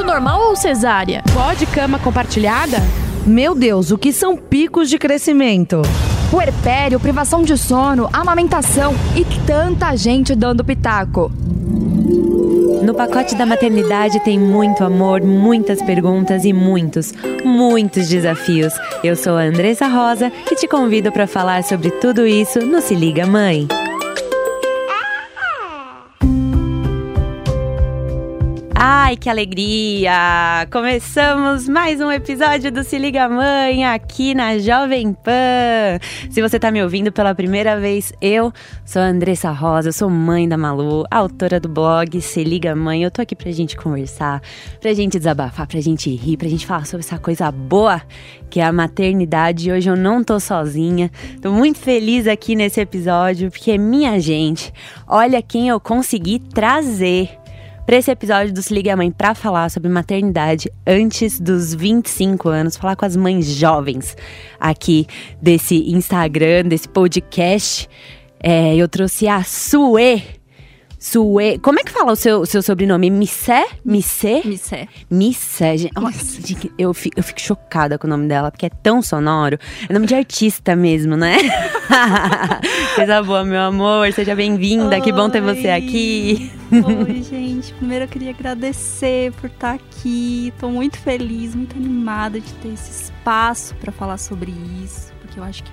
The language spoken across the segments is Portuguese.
parto normal ou cesárea? Pode cama compartilhada? Meu Deus, o que são picos de crescimento? Puerpério, privação de sono, amamentação e tanta gente dando pitaco. No pacote da maternidade tem muito amor, muitas perguntas e muitos, muitos desafios. Eu sou a Andressa Rosa e te convido para falar sobre tudo isso no Se Liga Mãe. Ai, que alegria! Começamos mais um episódio do Se Liga Mãe aqui na Jovem Pan. Se você tá me ouvindo pela primeira vez, eu sou a Andressa Rosa, eu sou mãe da Malu, autora do blog Se Liga Mãe. Eu tô aqui pra gente conversar, pra gente desabafar, pra gente rir, pra gente falar sobre essa coisa boa que é a maternidade. Hoje eu não tô sozinha, tô muito feliz aqui nesse episódio, porque minha gente, olha quem eu consegui trazer para esse episódio do Se Liga Mãe para falar sobre maternidade antes dos 25 anos, falar com as mães jovens aqui desse Instagram, desse podcast. É, eu trouxe a Sue. Sue. Como é que fala o seu, seu sobrenome? Missé? Missé? Missé. Missé. Gente, nossa, eu, fico, eu fico chocada com o nome dela, porque é tão sonoro. É nome de artista mesmo, né? Coisa boa, meu amor. Seja bem-vinda. Que bom ter você aqui. Oi, gente. Primeiro eu queria agradecer por estar aqui. Tô muito feliz, muito animada de ter esse espaço para falar sobre isso, porque eu acho que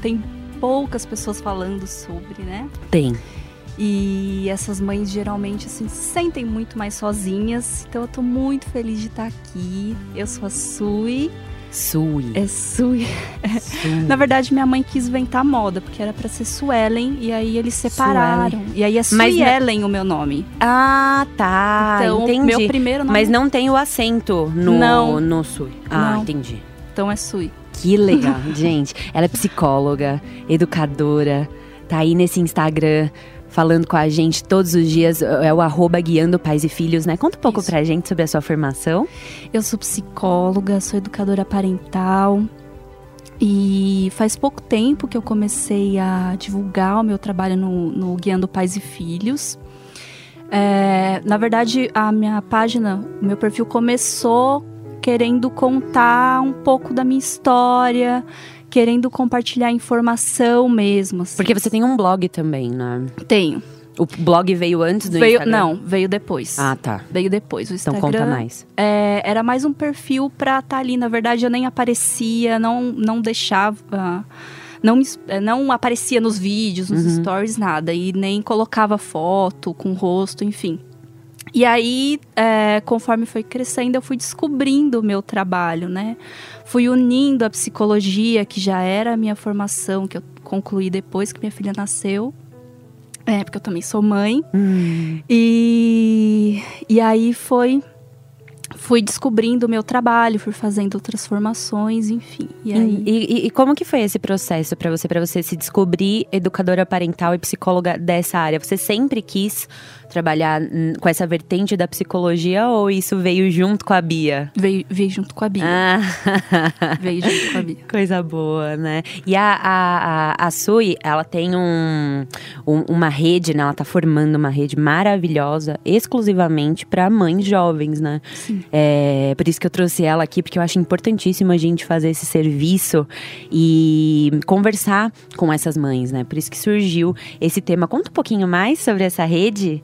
tem poucas pessoas falando sobre, né? Tem. E essas mães geralmente assim se sentem muito mais sozinhas. Então eu tô muito feliz de estar aqui. Eu sou a Sui. Sui. É Sui. Sui. Na verdade, minha mãe quis inventar moda, porque era para ser Suelen, e aí eles separaram. Suelen. E aí é Suelen o meu nome. Ah, tá. Então, entendi. meu primeiro nome. Mas não tem o acento no, não. no Sui. Ah, não. entendi. Então é Sui. Que legal, gente. Ela é psicóloga, educadora, tá aí nesse Instagram falando com a gente todos os dias, é o arroba guiando pais e filhos, né? Conta um pouco Isso. pra gente sobre a sua formação. Eu sou psicóloga, sou educadora parental. E faz pouco tempo que eu comecei a divulgar o meu trabalho no, no Guiando Pais e Filhos. É, na verdade, a minha página, o meu perfil começou querendo contar um pouco da minha história, querendo compartilhar informação mesmo. Assim. Porque você tem um blog também, né? Tenho. O blog veio antes do veio, Instagram? Não, veio depois. Ah, tá. Veio depois. O Instagram, então conta mais. É, era mais um perfil pra estar tá ali. Na verdade, eu nem aparecia, não, não deixava... Não, não aparecia nos vídeos, nos uhum. stories, nada. E nem colocava foto com rosto, enfim. E aí, é, conforme foi crescendo, eu fui descobrindo o meu trabalho, né? Fui unindo a psicologia, que já era a minha formação, que eu concluí depois que minha filha nasceu. É, porque eu também sou mãe. Hum. E, e aí foi fui descobrindo o meu trabalho, fui fazendo outras formações, enfim. E, aí... e, e como que foi esse processo para você, para você se descobrir educadora parental e psicóloga dessa área? Você sempre quis trabalhar com essa vertente da psicologia ou isso veio junto com a Bia? Veio, veio junto com a Bia. Ah. veio junto com a Bia. Coisa boa, né? E a, a, a, a Sui, ela tem um, um, uma rede, né? Ela tá formando uma rede maravilhosa, exclusivamente para mães jovens, né? Sim. É, por isso que eu trouxe ela aqui, porque eu acho importantíssimo a gente fazer esse serviço e conversar com essas mães, né? Por isso que surgiu esse tema. Conta um pouquinho mais sobre essa rede.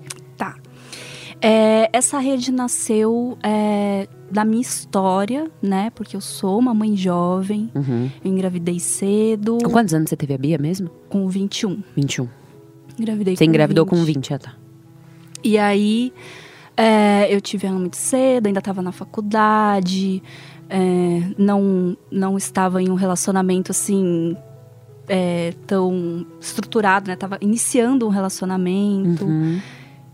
É, essa rede nasceu é, da minha história, né? Porque eu sou uma mãe jovem, uhum. eu engravidei cedo. Com quantos anos você teve a Bia mesmo? Com 21. 21. Engravidei você com engravidou 20. com 20, ah, tá. E aí, é, eu tive ela muito cedo, ainda estava na faculdade, é, não, não estava em um relacionamento assim é, tão estruturado, né? Tava iniciando um relacionamento. Uhum.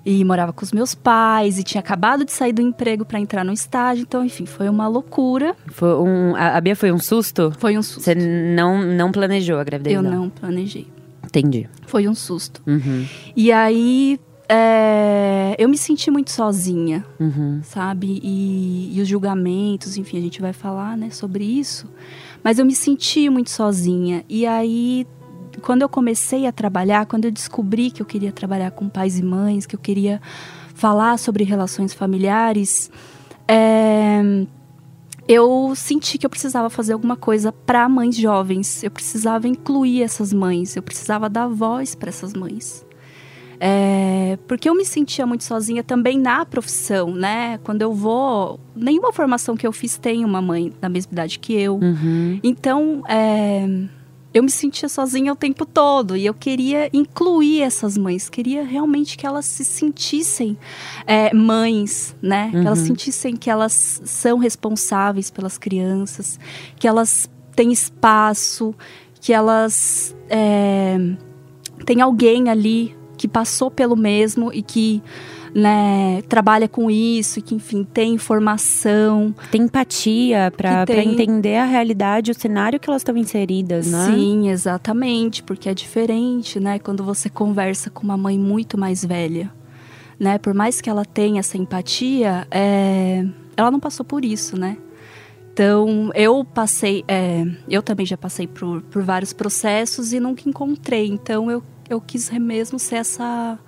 E morava com os meus pais e tinha acabado de sair do emprego para entrar no estágio. Então, enfim, foi uma loucura. Foi um, a Bia foi um susto? Foi um susto. Você não, não planejou a gravidez? Eu não planejei. Entendi. Foi um susto. Uhum. E aí, é, eu me senti muito sozinha, uhum. sabe? E, e, os julgamentos, enfim, a gente vai falar, né, sobre isso. Mas eu me senti muito sozinha. E aí, quando eu comecei a trabalhar, quando eu descobri que eu queria trabalhar com pais e mães, que eu queria falar sobre relações familiares, é, eu senti que eu precisava fazer alguma coisa para mães jovens. Eu precisava incluir essas mães, eu precisava dar voz para essas mães. É, porque eu me sentia muito sozinha também na profissão, né? Quando eu vou, nenhuma formação que eu fiz tem uma mãe da mesma idade que eu. Uhum. Então, é, eu me sentia sozinha o tempo todo e eu queria incluir essas mães, queria realmente que elas se sentissem é, mães, né? Que elas Uhum. sentissem que elas são responsáveis pelas crianças, que elas têm espaço, que elas é, têm alguém ali que passou pelo mesmo e que né, trabalha com isso, que enfim tem informação. Tem empatia pra tem. entender a realidade, o cenário que elas estão inseridas, né? Sim, exatamente, porque é diferente, né? Quando você conversa com uma mãe muito mais velha, né? Por mais que ela tenha essa empatia, é, ela não passou por isso, né? Então, eu passei, é, eu também já passei por, por vários processos e nunca encontrei. Então, eu, eu quis mesmo ser essa,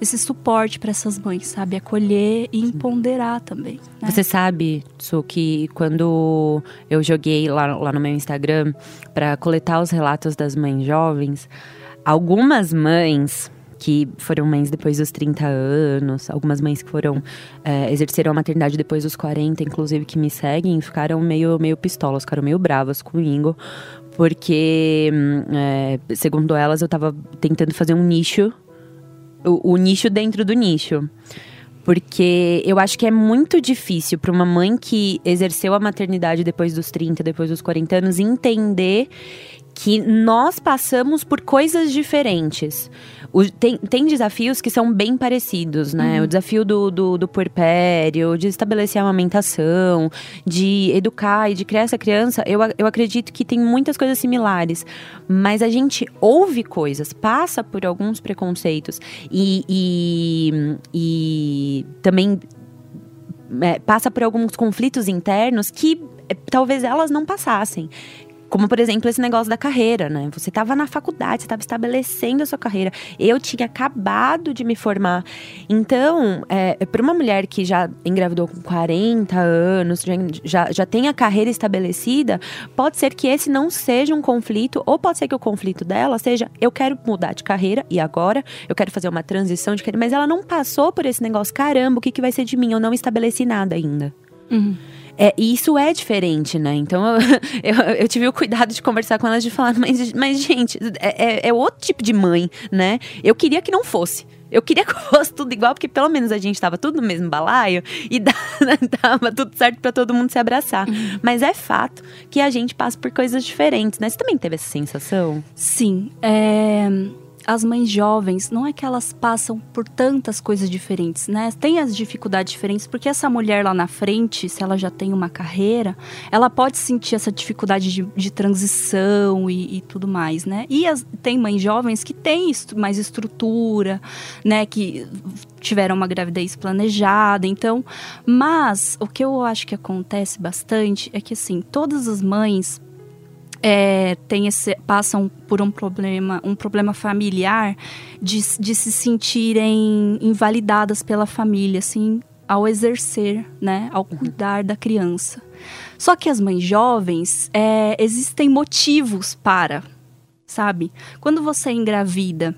esse suporte para essas mães, sabe? Acolher e empoderar também. Né? Você sabe, Su, que quando eu joguei lá, lá no meu Instagram pra coletar os relatos das mães jovens, algumas mães que foram mães depois dos 30 anos, algumas mães que foram é, exerceram a maternidade depois dos 40, inclusive que me seguem, ficaram meio meio pistolas, ficaram meio bravas comigo, porque hum, é, segundo elas eu tava tentando fazer um nicho, o- o nicho dentro do nicho. Porque eu acho que é muito difícil para uma mãe que exerceu a maternidade depois dos 30, depois dos 40 anos, entender que nós passamos por coisas diferentes. O- tem, tem desafios que são bem parecidos, né? O desafio do, do, do puerpério, de estabelecer a amamentação, de educar e de criar essa criança, eu, eu acredito que tem muitas coisas similares. Mas a gente ouve coisas, passa por alguns preconceitos e, e, e também é, passa por alguns conflitos internos que é, talvez elas não passassem. Como, por exemplo, esse negócio da carreira, né? Você estava na faculdade, você estava estabelecendo a sua carreira. Eu tinha acabado de me formar. Então, é, para uma mulher que já engravidou com 40 anos, já, já, já tem a carreira estabelecida, pode ser que esse não seja um conflito, ou pode ser que o conflito dela seja: eu quero mudar de carreira e agora eu quero fazer uma transição de carreira, mas ela não passou por esse negócio. Caramba, o que, que vai ser de mim? Eu não estabeleci nada ainda. Uhum. É, e isso é diferente, né? Então eu, eu, eu tive o cuidado de conversar com elas de falar, mas, mas gente, é, é- é outro tipo de mãe, né? Eu queria que não fosse. Eu queria que fosse tudo igual, porque pelo menos a gente tava tudo no mesmo balaio e dava tudo certo pra todo mundo se abraçar. Mas é fato que a gente passa por coisas diferentes, né? Você também teve essa sensação? Sim, é, as mães jovens, não é que elas passam por tantas coisas diferentes, né? Tem as dificuldades diferentes, porque essa mulher lá na frente, se ela já tem uma carreira, ela pode sentir essa dificuldade de, de transição e, e tudo mais, né? E as- tem mães jovens que têm mais estrutura, né? Que tiveram uma gravidez planejada, então... Mas, o que eu acho que acontece bastante é que, assim, todas as mães é, tem esse, passam por um problema, um problema familiar de, de se sentirem invalidadas pela família, assim, ao exercer, né, ao cuidar da criança. Só que as mães jovens, é, existem motivos para, sabe? Quando você é engravida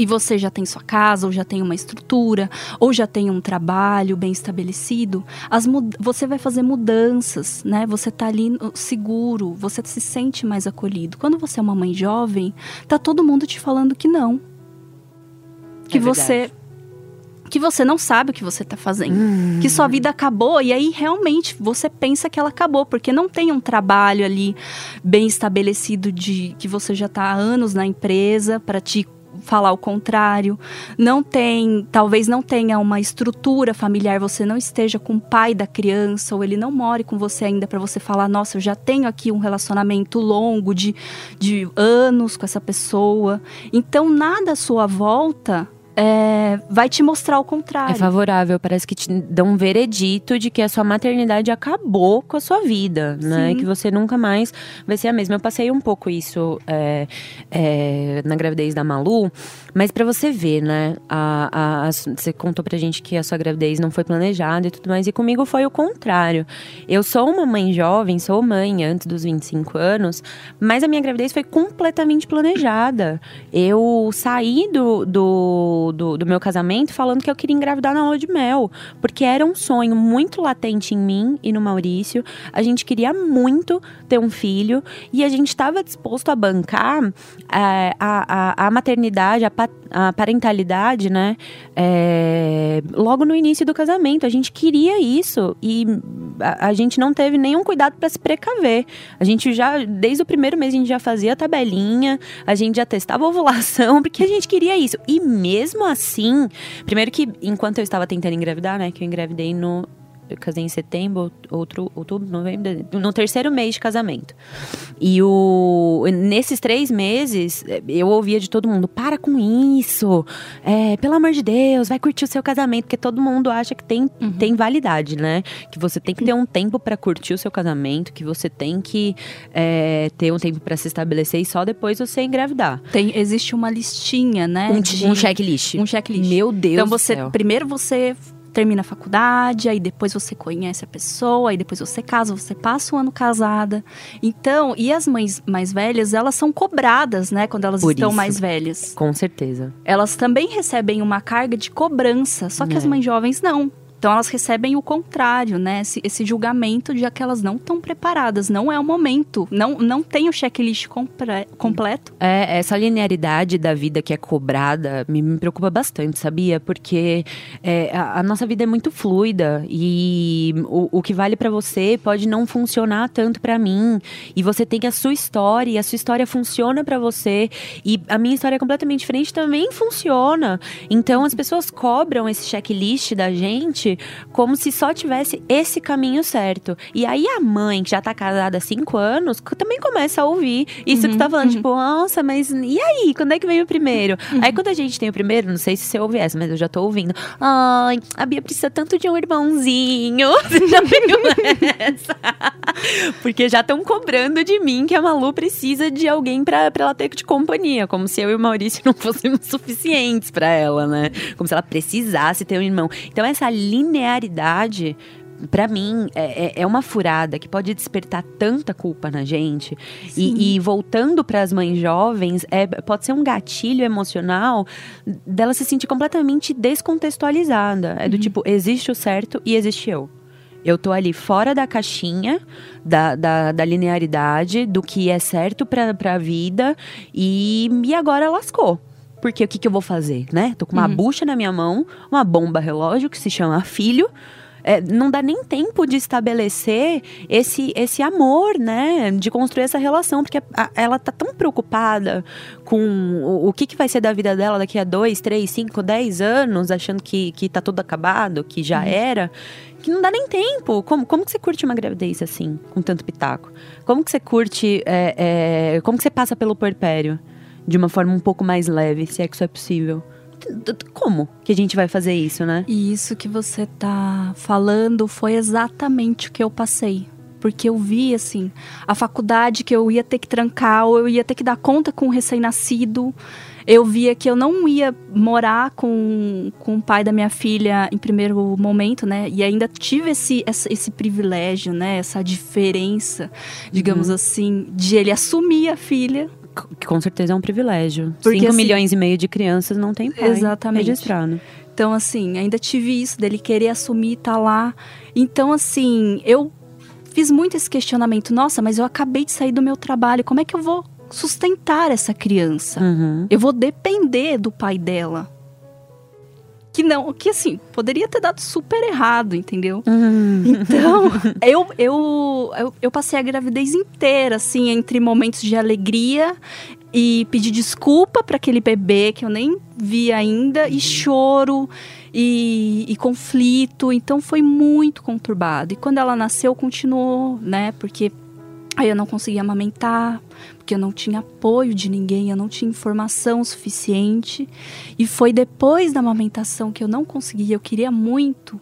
e você já tem sua casa, ou já tem uma estrutura, ou já tem um trabalho bem estabelecido, as você vai fazer mudanças, né? Você tá ali seguro, você se sente mais acolhido. Quando você é uma mãe jovem, tá todo mundo te falando que não. Que É você que você não sabe o que você tá fazendo. Que sua vida acabou e aí realmente você pensa que ela acabou, porque não tem um trabalho ali bem estabelecido de que você já tá há anos na empresa para te falar o contrário. Não tem, talvez não tenha uma estrutura familiar, você não esteja com o pai da criança ou ele não more com você ainda para você falar, nossa, eu já tenho aqui um relacionamento longo de, de anos com essa pessoa. Então nada à sua volta é, vai te mostrar o É contrário. favorável, parece que te dão um veredito de que a sua maternidade acabou com a sua vida, né? Sim. Que você nunca mais vai ser a mesma. Eu passei um pouco isso é, é, na gravidez da Malu, mas pra você ver, né? A, a- a- você contou pra gente que a sua gravidez não foi planejada e tudo mais, e comigo foi o contrário. Eu sou uma mãe jovem, sou mãe antes dos 25 anos, mas a minha gravidez foi completamente planejada. Eu saí do, do, do, do meu casamento falando que eu queria engravidar na lua de mel, porque era um sonho muito latente em mim e no Maurício. A gente queria muito ter um filho e a gente estava disposto a bancar é, a, a, a maternidade, a, pa- a parentalidade, né? é, logo no início do casamento. A gente queria isso e a, a gente não teve nenhum cuidado para se precaver. A gente já, desde o primeiro mês, a gente já fazia tabelinha, a gente já testava ovulação, porque a gente queria isso. E mesmo assim, primeiro que enquanto eu estava tentando engravidar, né? Que eu engravidei no. Eu casei em setembro, outro, outubro, novembro, no terceiro mês de casamento. E o, nesses três meses, eu ouvia de todo mundo: para com isso, é, pelo amor de Deus, vai curtir o seu casamento, porque todo mundo acha que tem, tem validade, né? Que você tem que ter um tempo para curtir o seu casamento, que você tem que é, ter um tempo para se estabelecer e só depois você engravidar. Tem, existe uma listinha, né? Um, de- um checklist. Um checklist. Meu Deus Então do você primeiro você termina a faculdade, aí depois você conhece a pessoa, aí depois você casa, você passa um ano casada. Então, e as mães mais velhas, elas são cobradas, né, quando elas Por estão isso. mais velhas. Com certeza. Elas também recebem uma carga de cobrança, só que as É. mães jovens não. Então elas recebem o contrário, né? Esse, esse julgamento de que elas não estão preparadas, não é o momento, não, não tem o checklist compre- completo. É, essa linearidade da vida que é cobrada me, me preocupa bastante, sabia? Porque é, a, a nossa vida é muito fluida e o, o que vale pra você pode não funcionar tanto pra mim. E você tem a sua história, e a sua história funciona pra você. E a minha história é completamente diferente também funciona. Então as pessoas cobram esse checklist da gente como se só tivesse esse caminho certo. E aí a mãe, que já tá casada há cinco anos, também começa a ouvir isso que você tá falando, tipo, nossa, mas e aí? Quando é que vem o primeiro? Aí quando a gente tem o primeiro, não sei se você ouve essa, mas eu já tô ouvindo. Ai, a Bia precisa tanto de um irmãozinho. Você já viu essa? Porque já estão cobrando de mim que a Malu precisa de alguém pra, pra ela ter de companhia. Como se eu e o Maurício não fôssemos suficientes pra ela, né? Como se ela precisasse ter um irmão. Então, essa linearidade. Pra mim, é, é- é uma furada que pode despertar tanta culpa na gente. E, e voltando para as mães jovens, é, pode ser um gatilho emocional dela se sentir completamente descontextualizada. É do tipo, existe o certo e existe eu. Eu tô ali fora da caixinha, da, da, da linearidade, do que é certo pra, pra vida, e, e agora lascou. Porque o que, que eu vou fazer, né? Tô com uma bucha na minha mão, uma bomba relógio que se chama filho. É, não dá nem tempo de estabelecer esse, esse amor, né? De construir essa relação, porque a- ela tá tão preocupada com o, o que, que vai ser da vida dela daqui a dois, três, cinco, dez anos, achando que, que tá tudo acabado, que já era, que não dá nem tempo. Como, como que você curte uma gravidez assim, com tanto pitaco? Como que você curte. é, é, como que você passa pelo puerpério de uma forma um pouco mais leve, se é que isso é possível? Como que a gente vai fazer isso, né? E isso que você tá falando foi exatamente o que eu passei. Porque eu vi, assim, a faculdade que eu ia ter que trancar, ou eu ia ter que dar conta com o recém-nascido. Eu via que eu não ia morar com, com o pai da minha filha em primeiro momento, né? E ainda tive esse, essa- esse privilégio, né? Essa diferença, digamos assim, de ele assumir a filha. Que com certeza é um privilégio. Porque, 5 assim- milhões e meio de crianças não tem pai Exatamente. registrado. Então, assim, ainda tive isso dele querer assumir, tá lá. Então, assim, eu fiz muito esse questionamento. Nossa, mas eu acabei de sair do meu trabalho. Como é que eu vou sustentar essa criança? Uhum. Eu vou depender do pai dela. Que não, que assim, poderia ter dado super errado, entendeu? Uhum. Então, eu, eu, eu, eu passei a gravidez inteira, assim, entre momentos de alegria e pedir desculpa para aquele bebê que eu nem vi ainda, e choro e, e conflito. Então, foi muito conturbado. E quando ela nasceu, continuou, né? Porque Aí eu não conseguia amamentar, porque eu não tinha apoio de ninguém, eu não tinha informação suficiente. E foi depois da amamentação que eu não conseguia, eu queria muito,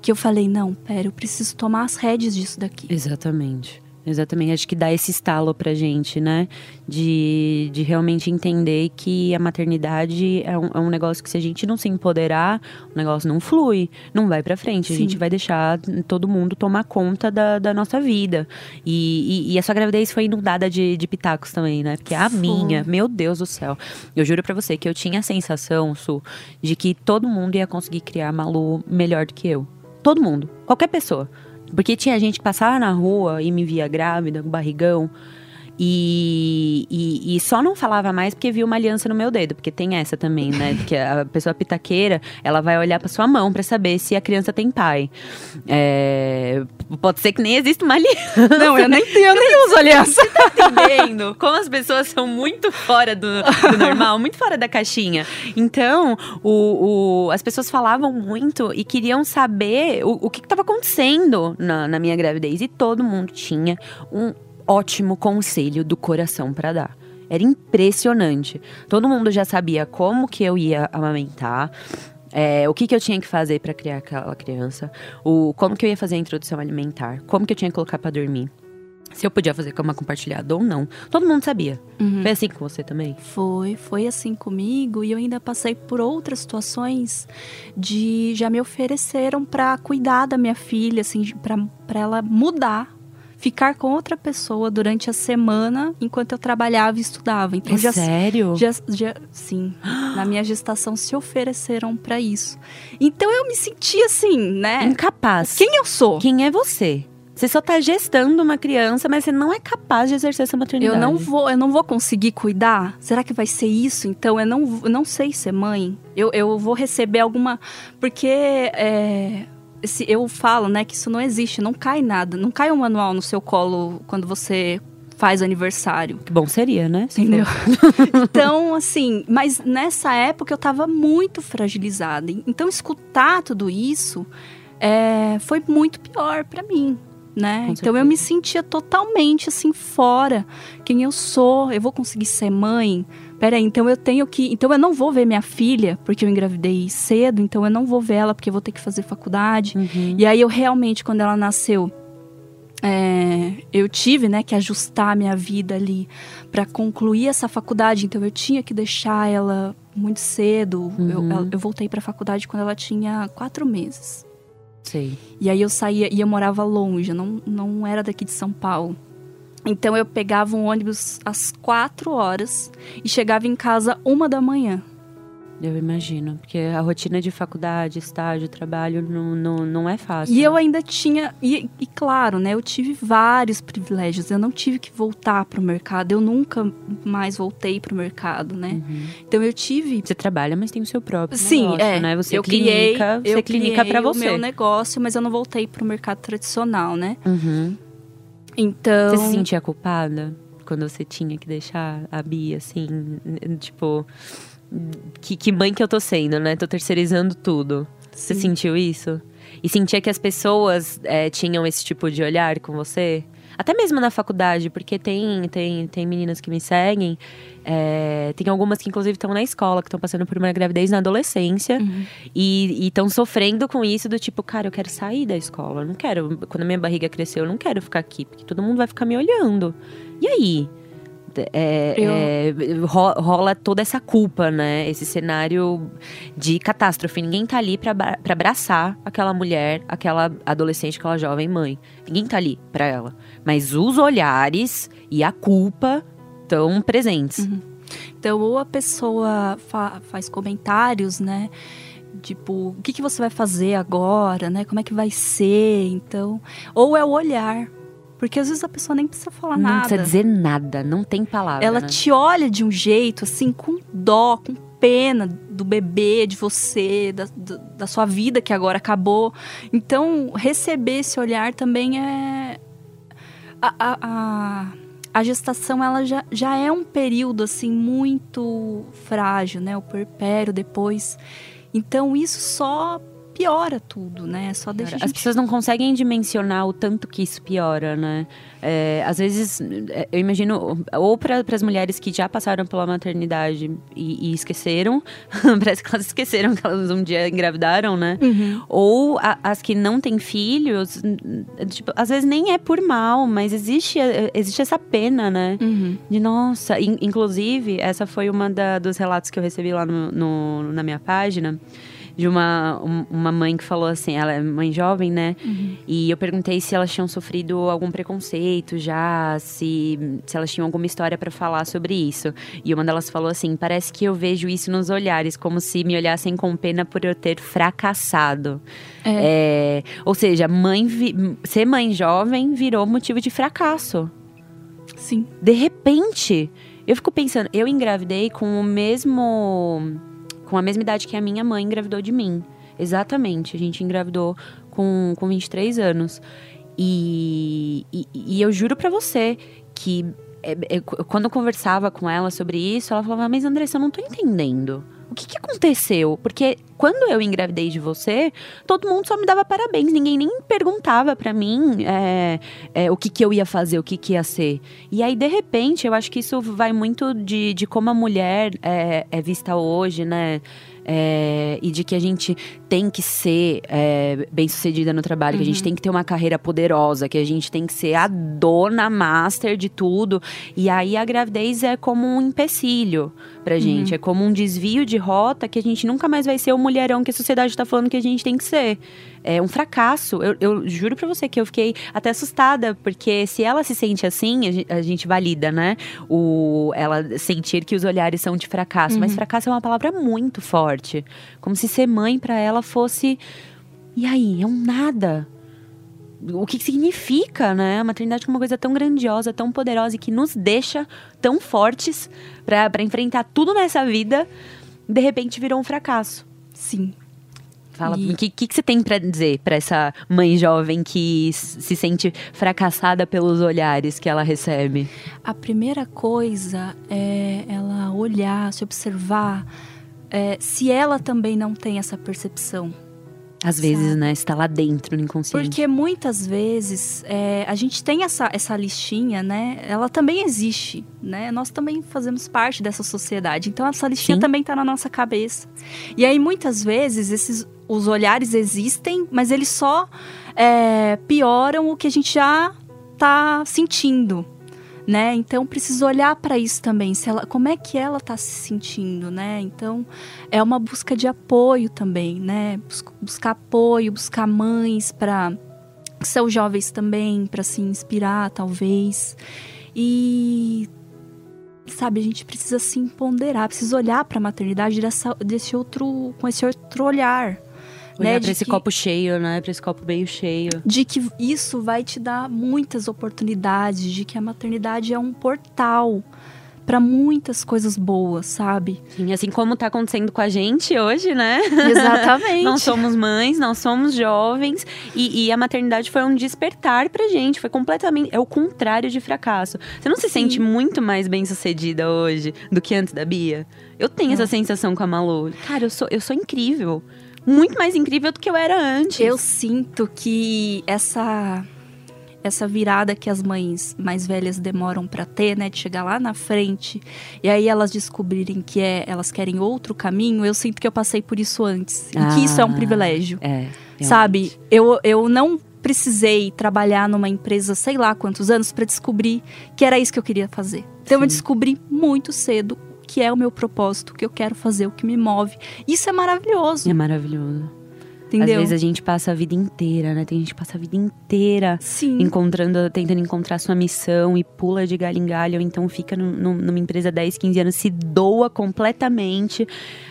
que eu falei: não, pera, eu preciso tomar as rédeas disso daqui. Exatamente. Exatamente, acho que dá esse estalo pra gente, né? De, de realmente entender que a maternidade é um, é um negócio que se a gente não se empoderar, o negócio não flui, não vai pra frente. A Sim. gente vai deixar todo mundo tomar conta da, da nossa vida. E, e, e a sua gravidez foi inundada de, de pitacos também, né? Porque a Foi. minha, meu Deus do céu. Eu juro pra você que eu tinha a sensação, Su, de que todo mundo ia conseguir criar a Malu melhor do que eu. Todo mundo. Qualquer pessoa. Porque tinha gente que passava na rua e me via grávida, com barrigão. E, e, e só não falava mais porque viu uma aliança no meu dedo, porque tem essa também, né? Porque a pessoa pitaqueira, ela vai olhar pra sua mão pra saber se a criança tem pai. É, pode ser que nem exista uma aliança. Não, eu nem, eu nem uso aliança. entendendo como as pessoas são muito fora do, do normal, muito fora da caixinha. Então, o, o- as pessoas falavam muito e queriam saber o, o que estava acontecendo na, na minha gravidez. E todo mundo tinha um ótimo conselho do coração para dar. Era impressionante. Todo mundo já sabia como que eu ia amamentar. é, o que, que eu tinha que fazer para criar aquela criança, o como que eu ia fazer a introdução alimentar, como que eu tinha que colocar para dormir, se eu podia fazer cama compartilhada ou não. Todo mundo sabia. Foi assim com você também? Foi, foi assim comigo e eu ainda passei por outras situações de já me ofereceram pra cuidar da minha filha, assim, pra ela mudar, ficar com outra pessoa durante a semana enquanto eu trabalhava e estudava. Então já É sério? já, já sim, na minha gestação se ofereceram pra isso. Então eu me senti assim, né? Incapaz. Quem eu sou? Quem é você? Você só tá gestando uma criança, mas você não é capaz de exercer essa maternidade. Eu não vou, eu não vou conseguir cuidar. Será que vai ser isso? Então eu não, eu não sei ser mãe. Eu, eu vou receber alguma, porque é, esse- eu falo, né, que isso não existe, não cai nada, não cai um manual no seu colo quando você faz aniversário. Que bom seria, né? Se Entendeu? Então, assim, mas nessa época eu tava muito fragilizada. Então, escutar tudo isso é, foi muito pior pra mim, né? Com então, eu me sentia totalmente, assim, fora. Quem eu sou, eu vou conseguir ser mãe? Peraí, então eu tenho que. Então, eu não vou ver minha filha, porque eu engravidei cedo. Então, eu não vou ver ela, porque eu vou ter que fazer faculdade. Uhum. E aí, eu realmente, quando ela nasceu, é, eu tive né, que ajustar a minha vida ali para concluir essa faculdade. Então eu tinha que deixar ela muito cedo. Eu, Uhum. ela- eu voltei para a faculdade quando ela tinha quatro meses. Sei. E aí eu saía e eu morava longe, eu não, não era daqui de São Paulo. Então eu pegava um ônibus às quatro horas e chegava em casa uma da manhã. Eu imagino. Porque a rotina de faculdade, estágio, trabalho não, não, não é fácil. E eu ainda tinha. E, e claro, né? Eu tive vários privilégios. Eu não tive que voltar para o mercado. Eu nunca mais voltei para o mercado, né? Uhum. Então eu tive. Você trabalha, mas tem o seu próprio Sim, negócio, é. né? Você eu clinica, criei, você eu clinica criei pra o você. meu negócio, mas eu não voltei para o mercado tradicional, né? Uhum. Então. Você se sentia culpada quando você tinha que deixar a Bia, assim, tipo... Que, que mãe que eu tô sendo, né? Tô terceirizando tudo. Você Sim. sentiu isso? E sentia que as pessoas é, tinham esse tipo de olhar com você? Até mesmo na faculdade, porque tem, tem, tem meninas que me seguem, é, tem algumas que inclusive estão na escola, que estão passando por uma gravidez na adolescência Uhum. e estão sofrendo com isso do tipo, cara, eu quero sair da escola, eu não quero, quando a minha barriga cresceu, eu não quero ficar aqui, porque todo mundo vai ficar me olhando. E aí? É, é, ro- rola toda essa culpa, né? Esse cenário de catástrofe. Ninguém tá ali pra abraçar aquela mulher, aquela adolescente, aquela jovem mãe. Ninguém tá ali pra ela. Mas os olhares e a culpa estão presentes. Então, ou a pessoa fa- faz comentários, né? Tipo, o que, que você vai fazer agora, né? Como é que vai ser? Então, ou é o olhar. Porque às vezes a pessoa nem precisa falar Não nada. precisa dizer nada, não tem palavra. Ela né? te olha de um jeito, assim, com dó, com pena do bebê, de você, da, da, da sua vida que agora acabou. Então, receber esse olhar também é. A, a, a, a gestação, ela já, já é um período, assim, muito frágil, né? O puerpério depois. Então, isso só piora tudo, né? Só deixa a As gente... pessoas não conseguem dimensionar o tanto que isso piora, né? É, às vezes, é, eu imagino, ou para as mulheres que já passaram pela maternidade e, e esqueceram, parece que elas esqueceram que elas um dia engravidaram, né? Uhum. Ou a- as que não têm filhos, tipo, às vezes nem é por mal, mas existe, existe essa pena, né? Uhum. De nossa, in- inclusive, essa foi uma da- dos relatos que eu recebi lá no, no- na minha página. De uma, um- uma mãe que falou assim, ela é mãe jovem, né? E eu perguntei se elas tinham sofrido algum preconceito já, se, se elas tinham alguma história pra falar sobre isso. E uma delas falou assim: parece que eu vejo isso nos olhares, como se me olhassem com pena por eu ter fracassado. É, ou seja, mãe vi- ser mãe jovem virou motivo de fracasso Sim. de repente, eu fico pensando, eu engravidei com o mesmo. Com a mesma idade que a minha mãe engravidou de mim. Exatamente, a gente engravidou com, com 23 anos. E, e, e eu juro pra você que é, é, quando eu conversava com ela sobre isso, ela falava, mas Andressa, eu não tô entendendo. O que, que aconteceu? Porque quando eu engravidei de você, todo mundo só me dava parabéns. Ninguém nem perguntava pra mim é, é, o que, que eu ia fazer, o que, que ia ser. E aí, de repente, eu acho que isso vai muito de, de como a mulher é, é vista hoje, né? É, e de que a gente tem que ser é, bem sucedida no trabalho, que a gente tem que ter uma carreira poderosa, que a gente tem que ser a dona master de tudo. E aí a gravidez é como um empecilho pra gente, é como um desvio de rota que a gente nunca mais vai ser o mulherão que a sociedade tá falando que a gente tem que ser. É um fracasso. Eu, eu juro pra você que eu fiquei até assustada, porque se ela se sente assim, a gente, valida, né? O, ela sentir que os olhares são de fracasso. Mas fracasso é uma palavra muito forte. Como se ser mãe pra ela fosse. E aí? É um nada. O que significa, né? A maternidade como uma coisa tão grandiosa, tão poderosa e que nos deixa tão fortes pra enfrentar tudo nessa vida, de repente virou um fracasso. Sim. Fala, o que, que, que você tem pra dizer pra essa mãe jovem que se sente fracassada pelos olhares que ela recebe? A primeira coisa é ela olhar, se observar, é, se ela também não tem essa percepção. Às vezes, né, está lá dentro no inconsciente. Porque muitas vezes é, a gente tem essa, essa listinha, né? Ela também existe, né? Nós também fazemos parte dessa sociedade. Então essa listinha Sim. também está na nossa cabeça. E aí muitas vezes esses os olhares existem, mas eles só é, pioram o que a gente já está sentindo. Né? Então precisa olhar para isso também, se ela, como é que ela está se sentindo, né? Então é uma busca de apoio também, né? Bus- buscar apoio, buscar mães para que são jovens também para se inspirar, talvez. E sabe, a gente precisa se ponderar, precisa olhar para a maternidade dessa, desse outro com esse outro olhar, Olhar né? pra esse que- copo cheio, né? Pra esse copo meio cheio. de que isso vai te dar muitas oportunidades, de que a maternidade é um portal para muitas coisas boas, sabe? Sim, assim como tá acontecendo com a gente hoje, né? Exatamente. Não somos mães, não somos jovens. E, e a maternidade foi um despertar pra gente. Foi completamente. É o contrário de fracasso. Você não se Sim. sente muito mais bem sucedida hoje do que antes da Bia? Eu tenho essa sensação com a Malu. Cara, eu sou, eu sou incrível. Muito mais incrível do que eu era antes. Eu sinto que essa essa virada que as mães mais velhas demoram pra ter, né, de chegar lá na frente e aí elas descobrirem que é, elas querem outro caminho, eu sinto que eu passei por isso antes e que isso é um Ah, privilégio. É. realmente. Sabe? Eu, eu não precisei trabalhar numa empresa sei lá quantos anos pra descobrir que era isso que eu queria fazer. Então eu Sim. descobri muito cedo que é o meu propósito, o que eu quero fazer, o que me move. Isso é maravilhoso, É maravilhoso. entendeu? Às vezes a gente passa a vida inteira, né? Tem gente que passa a vida inteira Sim. encontrando, tentando encontrar sua missão e pula de galho em galho, ou então fica num- num- numa empresa 10, 15 anos, se doa completamente,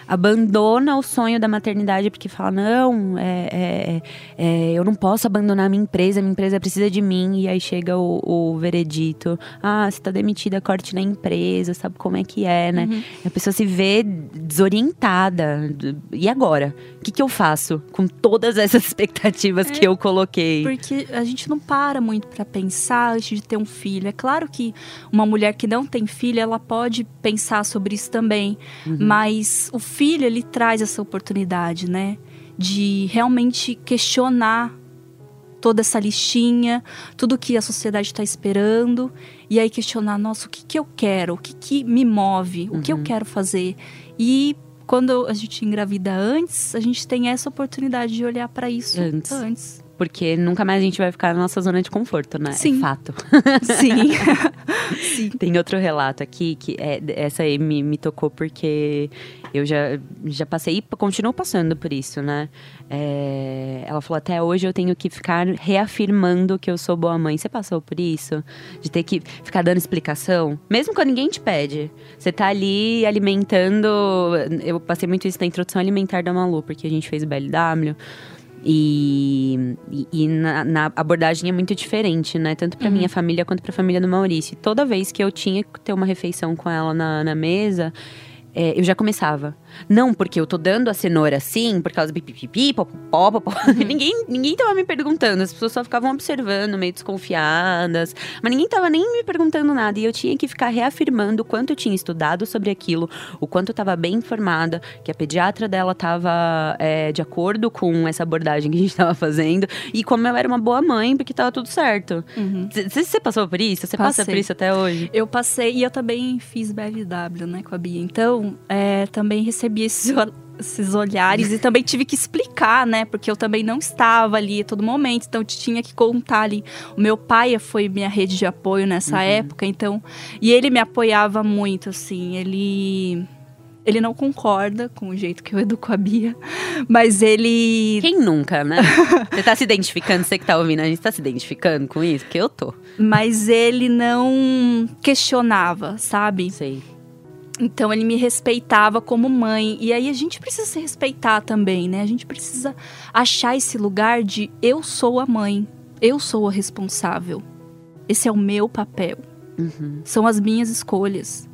abandona o sonho da maternidade porque fala: não, é, é- é, eu não posso abandonar a minha empresa, minha empresa precisa de mim. E aí chega o, o veredito: ah, você tá demitida, corte na empresa, sabe como é que é, né? Uhum. A pessoa se vê desorientada. E agora? O que, que eu faço com todas essas expectativas que eu coloquei? Porque a gente não para muito pra pensar antes de ter um filho. É claro que uma mulher que não tem filho, ela pode pensar sobre isso também. Uhum. Mas o filho, ele traz essa oportunidade, né? de realmente questionar toda essa listinha, tudo que a sociedade está esperando, e aí questionar, nossa, o que, que eu quero, o que, que me move, o que eu quero fazer. E quando a gente engravida antes, a gente tem essa oportunidade de olhar para isso Antes. antes. Porque nunca mais a gente vai ficar na nossa zona de conforto, né? Sim. É fato. Sim. Sim. Tem outro relato aqui que é, essa aí me, me tocou porque eu já, já passei e continuo passando por isso, né? É, ela falou: até hoje eu tenho que ficar reafirmando que eu sou boa mãe. Você passou por isso? De ter que ficar dando explicação? Mesmo quando ninguém te pede. Você tá ali alimentando. Eu passei muito isso na introdução alimentar da Malu, porque a gente fez o BLW. E, e, e na, na abordagem é muito diferente, né? Tanto pra minha família quanto pra família do Maurício. E toda vez que eu tinha que ter uma refeição com ela na, na mesa, é, eu já começava. Não porque eu tô dando a cenoura assim, por causa do pipipi, popopó, popó. ninguém, ninguém tava me perguntando, as pessoas só ficavam observando, meio desconfiadas. Mas ninguém tava nem me perguntando nada. E eu tinha que ficar reafirmando o quanto eu tinha estudado sobre aquilo, o quanto eu tava bem informada, que a pediatra dela tava é, de acordo com essa abordagem que a gente tava fazendo. E como eu era uma boa mãe, porque tava tudo certo. Você passou por isso? Você passa por isso até hoje? Eu passei, e eu também fiz BLW, né, com a Bia. Então, é, também recebi esses, ol- esses olhares e também tive que explicar, né, porque eu também não estava ali a todo momento, então eu tinha que contar ali. O meu pai foi minha rede de apoio nessa época, então, e ele me apoiava muito, assim, ele. Ele não concorda com o jeito que eu educo a Bia, mas ele. Quem nunca, né? Você tá se identificando, você que tá ouvindo, a gente tá se identificando com isso? Porque eu tô. Mas ele não questionava, sabe? Sei. Então ele me respeitava como mãe. E aí a gente precisa se respeitar também, né? A gente precisa achar esse lugar de eu sou a mãe, eu sou a responsável. Esse é o meu papel. São as minhas escolhas.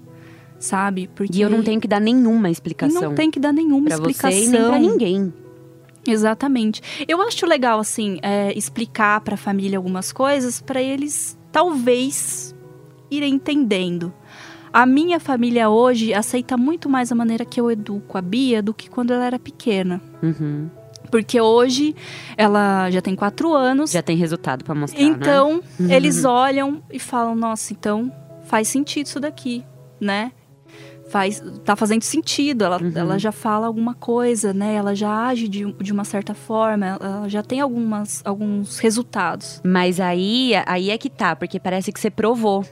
Sabe? Porque E eu não tenho que dar nenhuma explicação. não tem que dar nenhuma pra explicação. você e nem pra ninguém. Exatamente. Eu acho legal, assim, é, explicar pra família algumas coisas pra eles, talvez, irem entendendo. A minha família hoje aceita muito mais a maneira que eu educo a Bia do que quando ela era pequena. Uhum. Porque hoje ela já tem quatro anos. Já tem resultado pra mostrar, né? então, eles olham e falam: nossa, então faz sentido isso daqui, né? Faz, tá fazendo sentido, ela, ela já fala alguma coisa, né? Ela já age de, de uma certa forma, ela já tem algumas, alguns resultados. Mas aí, aí é que tá, porque parece que você provou.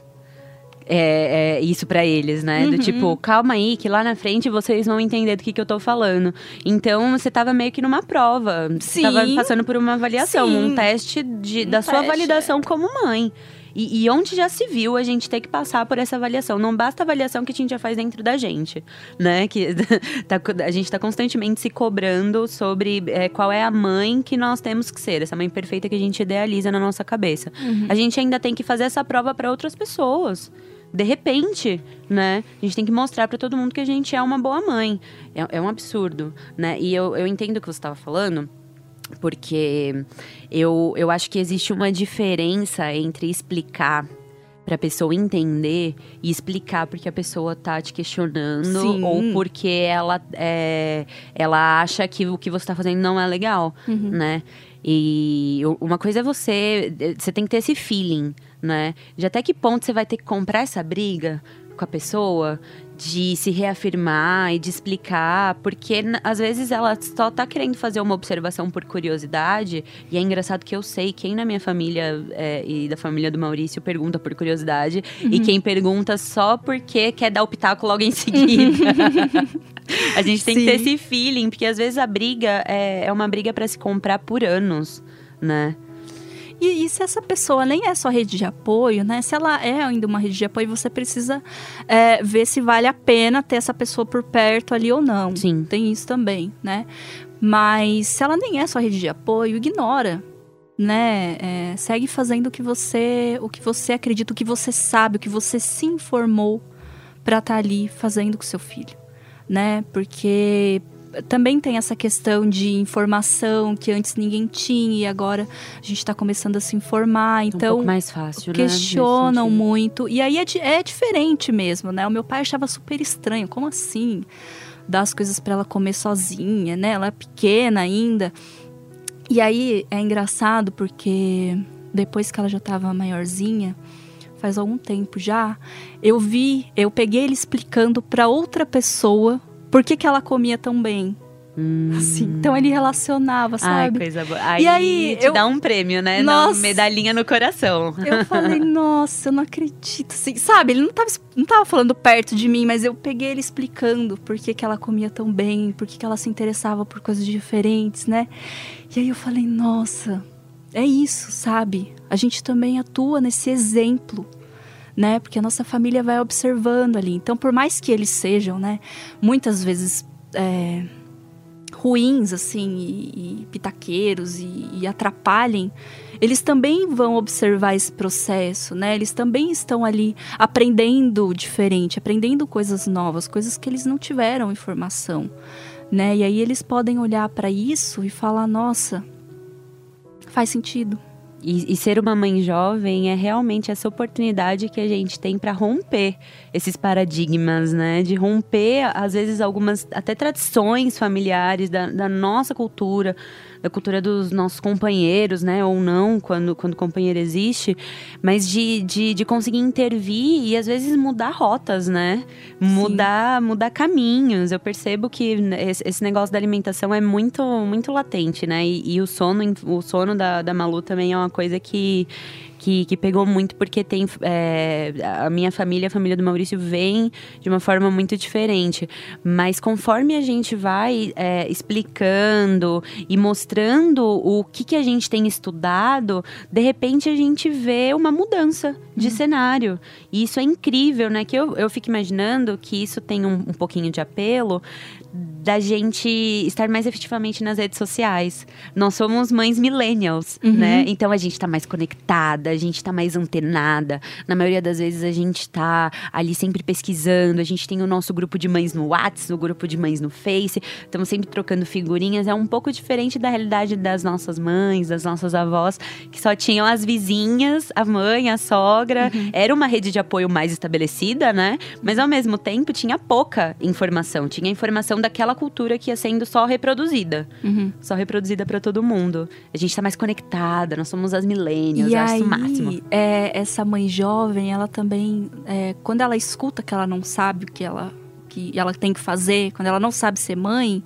É, é, isso pra eles, né? Do tipo, calma aí, que lá na frente vocês vão entender do que, que eu tô falando. Então, você tava meio que numa prova. Você Sim. tava passando por uma avaliação, Sim. um teste de, Um da sua teste, validação como mãe. E, e onde já se viu a gente ter que passar por essa avaliação? Não basta a avaliação que a gente já faz dentro da gente, né? Que tá- a gente tá constantemente se cobrando sobre é, qual é a mãe que nós temos que ser, essa mãe perfeita que a gente idealiza na nossa cabeça. A gente ainda tem que fazer essa prova para outras pessoas. De repente, né? A gente tem que mostrar para todo mundo que a gente é uma boa mãe. É, é um absurdo, né? E eu, eu entendo o que você estava falando, porque eu, eu acho que existe uma diferença entre explicar pra pessoa entender e explicar porque a pessoa tá te questionando Sim. ou porque ela, é, ela acha que o que você tá fazendo não é legal, né? E uma coisa é você, você tem que ter esse feeling, né? De até que ponto você vai ter que comprar essa briga com a pessoa, de se reafirmar e de explicar, porque às vezes ela só tá querendo fazer uma observação por curiosidade, e é engraçado que eu sei quem na minha família é, e da família do Maurício pergunta por curiosidade, e quem pergunta só porque quer dar o pitaco logo em seguida. a gente tem que ter Sim. esse feeling, porque às vezes a briga é, é uma briga para se comprar por anos, né? E, e se essa pessoa nem é só rede de apoio, né? Se ela é ainda uma rede de apoio, você precisa é, ver se vale a pena ter essa pessoa por perto ali ou não. Sim. Tem isso também, né? Mas se ela nem é sua rede de apoio, ignora. Né? É, segue fazendo o que você, o que você acredita, o que você sabe, o que você se informou para estar ali fazendo com seu filho, né? Porque também tem essa questão de informação que antes ninguém tinha e agora a gente está começando a se informar. um Então pouco mais fácil, né? questionam sentido. muito. E aí é, é diferente mesmo, né? O meu pai achava super estranho. Como assim? dar as coisas para ela comer sozinha, né? Ela é pequena ainda. E aí é engraçado porque depois que ela já estava maiorzinha, faz algum tempo já, eu vi, eu peguei ele explicando para outra pessoa por que, que ela comia tão bem. Hum. Assim, então ele relacionava, sabe? Ai, coisa boa. Aí, E aí, te eu- dá um prêmio, né? Nossa. Uma medalhinha no coração. Eu falei, nossa, eu não acredito. Assim, sabe, ele não tava, não tava falando perto de mim, mas eu peguei ele explicando por que, que ela comia tão bem, por que, que ela se interessava por coisas diferentes, né? E aí eu falei, nossa, é isso, sabe? A gente também atua nesse exemplo, né? Porque a nossa família vai observando ali. Então, por mais que eles sejam, né, muitas vezes. é, ruins, assim, e, e pitaqueiros e, e atrapalhem, eles também vão observar esse processo, né? Eles também estão ali aprendendo diferente, aprendendo coisas novas, coisas que eles não tiveram informação, né? E aí eles podem olhar para isso e falar: nossa, faz sentido. E, e ser uma mãe jovem é realmente essa oportunidade que a gente tem para romper esses paradigmas, né? De romper, às vezes, algumas até tradições familiares da, da nossa cultura, da cultura dos nossos companheiros, né? Ou não, quando, quando companheiro existe, mas de, de, de conseguir intervir e às vezes mudar rotas, né? Mudar, mudar caminhos. Eu percebo que esse, esse negócio da alimentação é muito, muito latente, né? E, e o sono, o sono da, da Malu também é uma coisa que, que, que pegou muito, porque tem é, a minha família, a família do Maurício, vem de uma forma muito diferente. Mas conforme a gente vai é, explicando e mostrando o que, que a gente tem estudado, de repente a gente vê uma mudança de cenário. E isso é incrível, né? Que eu, eu fico imaginando que isso tem um, um pouquinho de apelo da gente estar mais efetivamente nas redes sociais. Nós somos mães millennials, né? Então a gente tá mais conectada, a gente tá mais antenada. Na maioria das vezes a gente tá ali sempre pesquisando, a gente tem o nosso grupo de mães no WhatsApp, o grupo de mães no Face, estamos sempre trocando figurinhas. É um pouco diferente da realidade das nossas mães, das nossas avós, que só tinham as vizinhas, a mãe, a sogra. Era uma rede de apoio mais estabelecida, né? Mas ao mesmo tempo tinha pouca informação, tinha informação daquela cultura que ia sendo só reproduzida. Só reproduzida para todo mundo. A gente tá mais conectada, nós somos as millennials, e eu acho aí, isso o máximo. é, essa mãe jovem, ela também, é, quando ela escuta que ela não sabe o que ela que ela tem que fazer, quando ela não sabe ser mãe,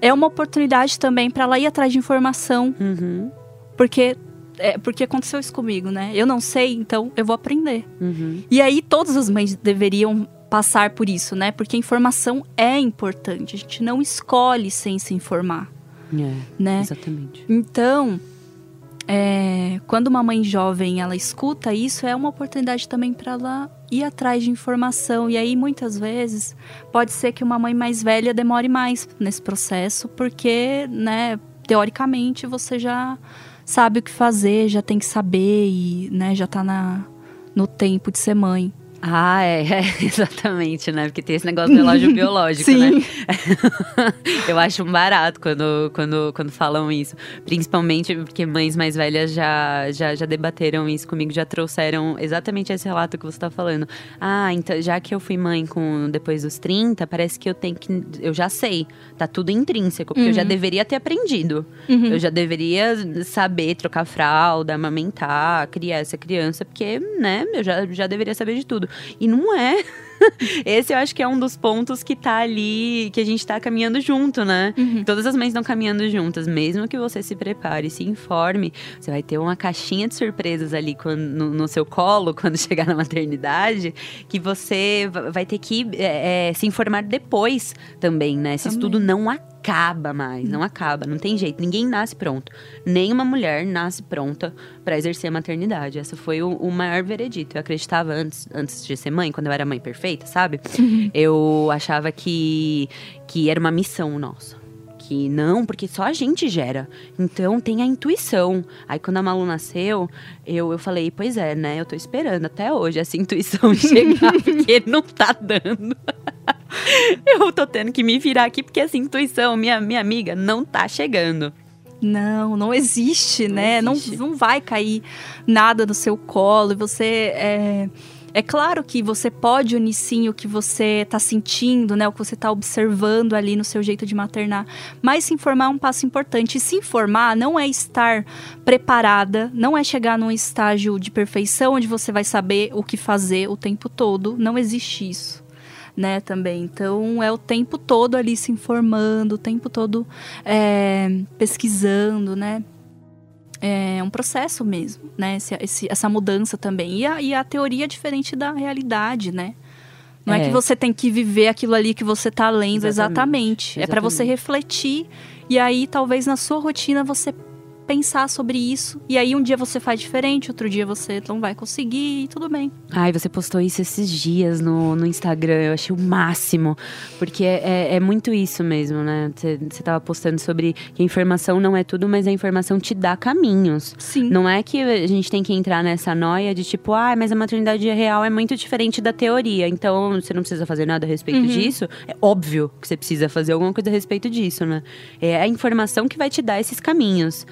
é uma oportunidade também para ela ir atrás de informação, Uhum, porque é, porque aconteceu isso comigo, né? Eu não sei, então eu vou aprender. uhum. E aí todas as mães deveriam passar por isso, né? Porque informação é importante. A gente não escolhe sem se informar, É, né? exatamente. Então, é, quando uma mãe jovem ela escuta isso, é uma oportunidade também para ela ir atrás de informação. E aí, muitas vezes, pode ser que uma mãe mais velha demore mais nesse processo, porque, né, teoricamente, você já sabe o que fazer, já tem que saber e, né, já tá na, no tempo de ser mãe. Ah, é, é, exatamente, né? Porque tem esse negócio do relógio biológico, Sim. né? Eu acho um barato quando, quando, quando falam isso. Principalmente porque mães mais velhas já, já, já debateram isso comigo, já trouxeram exatamente esse relato que você tá falando. Ah, então já que eu fui mãe com depois dos 30, parece que eu tenho que. Eu já sei. Tá tudo intrínseco, porque eu já deveria ter aprendido. Eu já deveria saber trocar fralda, amamentar, criar essa criança, porque, né, eu já, já deveria saber de tudo. E não é. Esse eu acho que é um dos pontos que tá ali, que a gente tá caminhando junto, né? Todas as mães estão caminhando juntas, mesmo que você se prepare, se informe, você vai ter uma caixinha de surpresas ali quando- no, no seu colo, quando chegar na maternidade, que você va- vai ter que é, se informar depois também, né? Esse Também. estudo não acaba mais, não acaba, não tem jeito. Ninguém nasce pronto. Nenhuma mulher nasce pronta para exercer a maternidade. Esse foi o, o maior veredito. Eu acreditava antes, antes de ser mãe, quando eu era mãe perfeita, sabe? Eu achava que, que era uma missão nossa. Que não, porque só a gente gera. Então tem a intuição. Aí quando a Malu nasceu, eu, eu falei, pois é, né? Eu tô esperando até hoje essa intuição chegar, porque não tá dando. eu tô tendo que me virar aqui, porque essa intuição, minha, minha amiga, não tá chegando. Não, não existe, Não né? existe. Não, não vai cair nada no seu colo e você é, É claro que você pode unir sim o que você está sentindo, né? O que você está observando ali no seu jeito de maternar. Mas se informar é um passo importante. E se informar não é estar preparada, não é chegar num estágio de perfeição onde você vai saber o que fazer o tempo todo. Não existe isso. Né, também. Então, é o tempo todo ali se informando, o tempo todo é, pesquisando, né? é um processo mesmo, né? Esse, esse, essa mudança também. E a, e a teoria é diferente da realidade, né? Não é. é. que você tem que viver aquilo ali que você está lendo exatamente. exatamente. exatamente. É para você refletir e aí talvez na sua rotina você pensar sobre isso. E aí um dia você faz diferente, outro dia você não vai conseguir e tudo bem. Ai, você postou isso esses dias no, no Instagram, eu achei o máximo. Porque é, é, é muito isso mesmo, né? Você, você tava postando sobre que a informação não é tudo, mas a informação te dá caminhos. Sim. Não é que a gente tem que entrar nessa noia de tipo, ah, mas a maternidade real é muito diferente da teoria, então você não precisa fazer nada a respeito uhum. disso. É óbvio que você precisa fazer alguma coisa a respeito disso, né? É a informação que vai te dar esses caminhos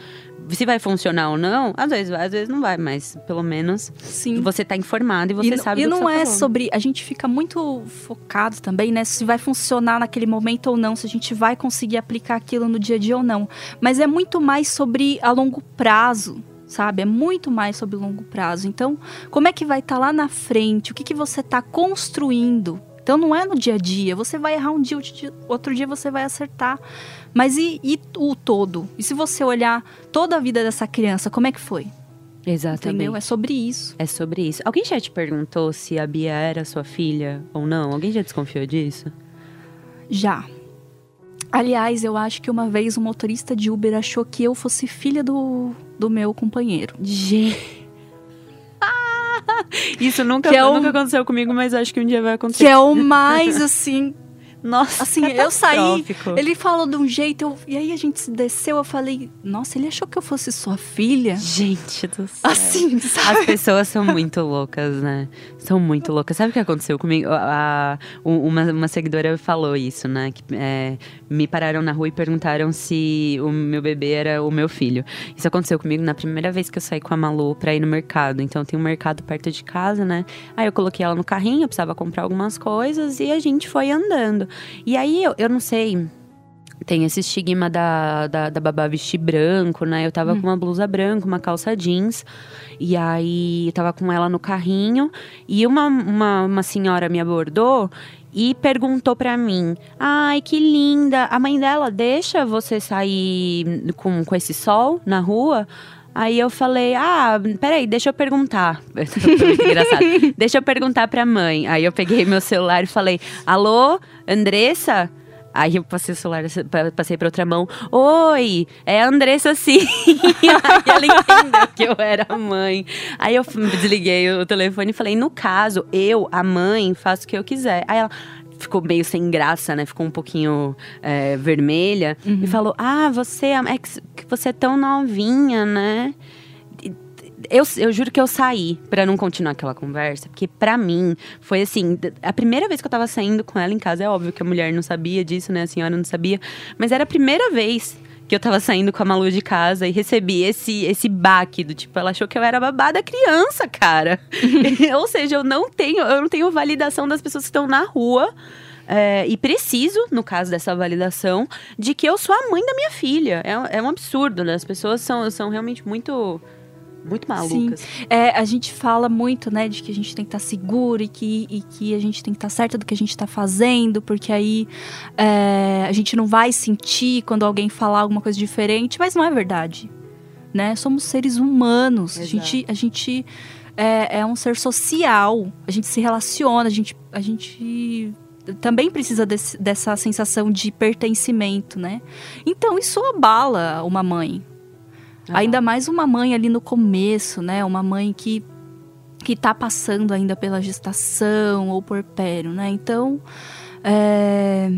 se vai funcionar ou não, às vezes vai, às vezes não vai, mas pelo menos Sim. você está informado e você e, sabe E não é tá sobre. A gente fica muito focado também, né? Se vai funcionar naquele momento ou não, se a gente vai conseguir aplicar aquilo no dia a dia ou não. Mas é muito mais sobre a longo prazo. Sabe? É muito mais sobre longo prazo. Então, como é que vai estar tá lá na frente? O que, que você está construindo? Então não é no dia a dia. Você vai errar um dia, outro dia você vai acertar. Mas e, e o todo? E se você olhar toda a vida dessa criança, como é que foi? Exatamente. Entendeu? É sobre isso. É sobre isso. Alguém já te perguntou se a Bia era sua filha ou não? Alguém já desconfiou disso? Já. Aliás, eu acho que uma vez um motorista de Uber achou que eu fosse filha do, do meu companheiro. Gente. Isso nunca, que é nunca aconteceu comigo, mas acho que um dia vai acontecer. Que é o mais, assim, nossa, assim, eu saí. Ele falou de um jeito, eu, e aí a gente desceu, eu falei, nossa, ele achou que eu fosse sua filha? Gente do céu. Assim, sabe? As pessoas são muito oucas, né? São muito loucas. Sabe o que aconteceu comigo? A, a, uma, uma seguidora falou isso, né? Que, é, me pararam na rua e perguntaram se o meu bebê era o meu filho. Isso aconteceu comigo na primeira vez que eu saí com a Malu pra ir no mercado. Então tem um mercado perto de casa, né? Aí eu coloquei ela no carrinho, eu precisava comprar algumas coisas e a gente foi andando. E aí eu, eu não sei tem esse estigma da, da, da, babá vestir branco, né? Eu tava hum. com uma blusa branca, uma calça jeans. E aí eu tava com ela no carrinho. E uma, uma, uma senhora me abordou e perguntou para mim: Ai, que linda! A mãe dela deixa você sair com, com esse sol na rua? Aí eu falei, ah, peraí, deixa eu perguntar. engraçado. deixa eu perguntar pra mãe. Aí eu peguei meu celular e falei, alô, Andressa? Aí eu passei o celular, passei pra outra mão. Oi, é a Andressa sim. Aí ela entendeu que eu era a mãe. Aí eu desliguei o telefone e falei, no caso, eu, a mãe, faço o que eu quiser. Aí ela, ficou meio sem graça, né? Ficou um pouquinho é, vermelha. Uhum. E falou: Ah, você é, é que você é tão novinha, né? Eu, eu juro que eu saí para não continuar aquela conversa, porque para mim foi assim, a primeira vez que eu tava saindo com ela em casa, é óbvio que a mulher não sabia disso, né? A senhora não sabia, mas era a primeira vez que eu tava saindo com a Malu de casa e recebi esse, esse baque do tipo, ela achou que eu era babada criança, cara. Ou seja, eu não tenho, eu não tenho validação das pessoas que estão na rua. É, e preciso, no caso dessa validação, de que eu sou a mãe da minha filha. É, é um absurdo, né? As pessoas são, são realmente muito muito malucas. Sim. É, a gente fala muito, né, de que a gente tem que estar tá seguro e que, e que a gente tem que estar tá certa do que a gente está fazendo, porque aí é, a gente não vai sentir quando alguém falar alguma coisa diferente, mas não é verdade. Né? Somos seres humanos. Exato. A gente, a gente é, é, um ser social. A gente se relaciona, a gente, a gente também precisa desse, dessa sensação de pertencimento, né? Então isso abala uma mãe, ah. Ainda mais uma mãe ali no começo, né? Uma mãe que que tá passando ainda pela gestação ou porpério, né? Então, é...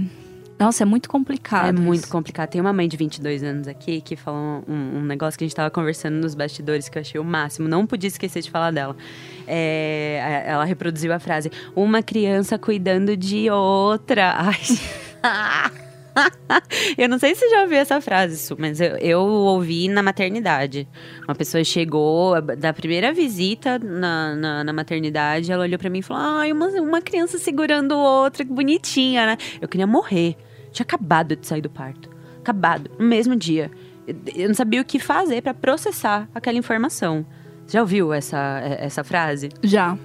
Nossa, é muito complicado. É isso. muito complicado. Tem uma mãe de 22 anos aqui que falou um, um, negócio que a gente tava conversando nos bastidores que eu achei o máximo. Não podia esquecer de falar dela. É... Ela reproduziu a frase: Uma criança cuidando de outra. Ai. eu não sei se já ouviu essa frase, Su, mas eu, eu ouvi na maternidade. Uma pessoa chegou da primeira visita na, na, na maternidade, ela olhou para mim e falou: Ai, uma, uma criança segurando outra, que bonitinha, né? Eu queria morrer. Tinha acabado de sair do parto. Acabado, no mesmo dia. Eu não sabia o que fazer para processar aquela informação. Já ouviu essa, essa frase? Já.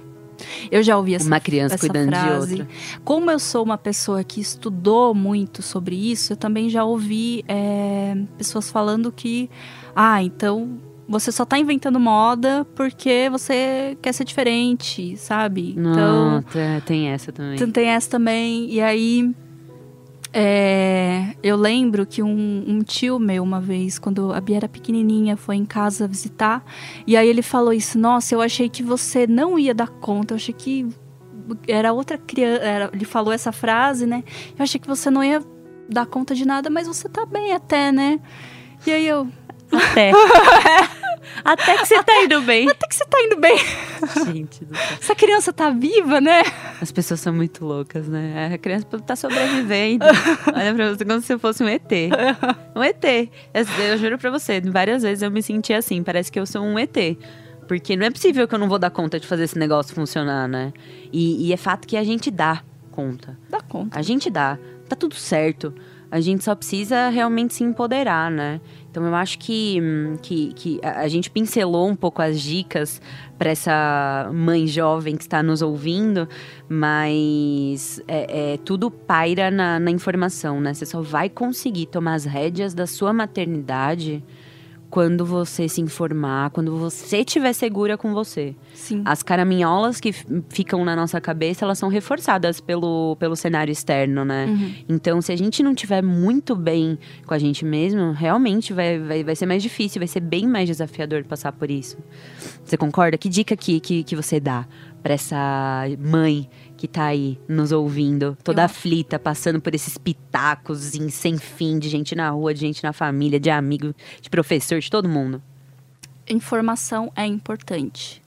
Eu já ouvi essa Uma criança essa cuidando frase. de outra. Como eu sou uma pessoa que estudou muito sobre isso, eu também já ouvi é, pessoas falando que, ah, então você só tá inventando moda porque você quer ser diferente, sabe? Não, Então, tem- tem essa também. tem essa também. E aí, é, eu lembro que um, um tio meu, uma vez, quando a Bia era pequenininha, foi em casa visitar. E aí ele falou isso: Nossa, eu achei que você não ia dar conta. Eu achei que era outra criança. era- ele falou essa frase, né? Eu achei que você não ia dar conta de nada, mas você tá bem até, né? E aí eu. Até. Até que você tá indo bem. Até que você tá indo bem. Gente do céu. Essa criança tá viva, né? As pessoas são muito loucas, né? A criança tá sobrevivendo. Olha pra você como se eu fosse um ET. Um ET. Eu, eu juro pra você, várias vezes eu me senti assim. Parece que eu sou um ET. Porque não é possível que eu não vou dar conta de fazer esse negócio funcionar, né? E, e é fato que a gente dá conta. Dá conta. A gente dá. Tá tudo certo. A gente só precisa realmente se empoderar, né? Então eu acho que, hum, que, que a gente pincelou um pouco as dicas para essa mãe jovem que está nos ouvindo, mas é, é, tudo paira na, na informação, né? Você só vai conseguir tomar as rédeas da sua maternidade quando você se informar, quando você estiver segura com você. Sim. As caraminholas que ficam na nossa cabeça, elas são reforçadas pelo, pelo cenário externo, né? Então, se a gente não tiver muito bem com a gente mesmo, realmente vai, vai, vai ser mais difícil, vai ser bem mais desafiador passar por isso. Você concorda? Que dica que, que, que você dá pra essa mãe que tá aí nos ouvindo, toda Eu- aflita, passando por esses pitacos em- sem fim de gente na rua, de gente na família, de amigo, de professor, de todo mundo? informação é importante.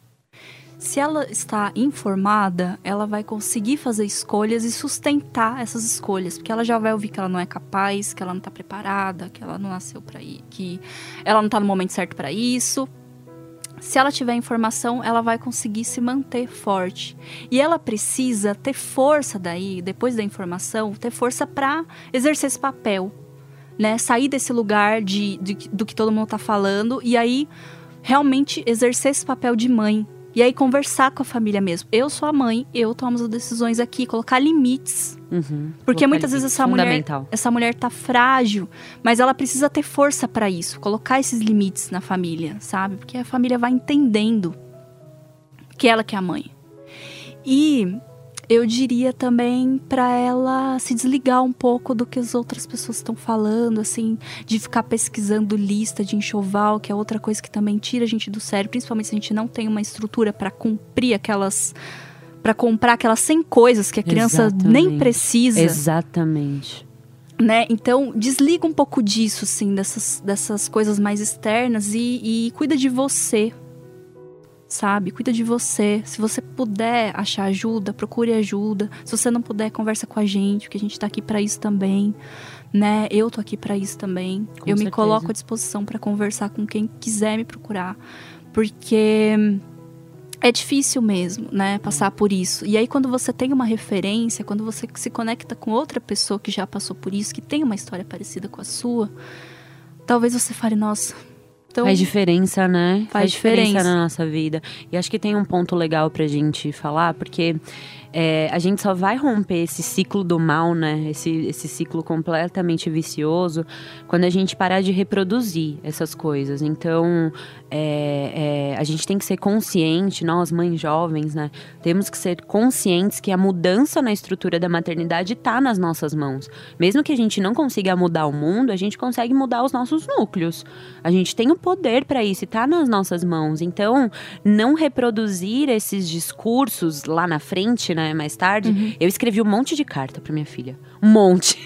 Se ela está informada, ela vai conseguir fazer escolhas e sustentar essas escolhas, porque ela já vai ouvir que ela não é capaz, que ela não está preparada, que ela não nasceu para ir, que ela não está no momento certo para isso. Se ela tiver informação, ela vai conseguir se manter forte. E ela precisa ter força daí, depois da informação, ter força para exercer esse papel, né? Sair desse lugar de, de- do que todo mundo tá falando e aí realmente exercer esse papel de mãe. E aí conversar com a família mesmo. Eu sou a mãe, eu tomo as decisões aqui, colocar limites. Uhum. Porque Colocar muitas vezes limites, essa mulher, essa mulher tá frágil, mas ela precisa ter força para isso, colocar esses limites na família, sabe? Porque a família vai entendendo que ela que é a mãe. E eu diria também para ela se desligar um pouco do que as outras pessoas estão falando, assim, de ficar pesquisando lista de enxoval, que é outra coisa que também tira a gente do sério, principalmente se a gente não tem uma estrutura para cumprir aquelas para comprar aquelas 100 coisas que a criança nem Exatamente. precisa Exatamente. né? Então, desliga um pouco disso, assim, dessas, dessas coisas mais externas e, e cuida de você, sabe? Cuida de você. Se você puder achar ajuda, procure ajuda. Se você não puder, conversa com a gente, porque a gente tá aqui para isso também, né? Eu tô aqui para isso também. Com Eu me certeza. coloco à disposição para conversar com quem quiser me procurar, porque é difícil mesmo, né, passar por isso. E aí quando você tem uma referência, quando você se conecta com outra pessoa que já passou por isso, que tem uma história parecida com a sua, talvez você fale, nossa, então Faz diferença, né? Faz diferença. na nossa vida. E acho que tem um ponto legal pra gente falar, porque é, a gente só vai romper esse ciclo do mal, né? Esse, esse ciclo completamente vicioso, quando a gente parar de reproduzir essas coisas. Então, é, é, a gente tem que ser consciente, nós, mães jovens, né? Temos que ser conscientes que a mudança na estrutura da maternidade tá nas nossas mãos. Mesmo que a gente não consiga mudar o mundo, a gente consegue mudar os nossos núcleos. A gente tem o poder para isso e tá nas nossas mãos. Então, não reproduzir esses discursos lá na frente, né? mais tarde, eu escrevi um monte de carta pra minha filha. Um monte.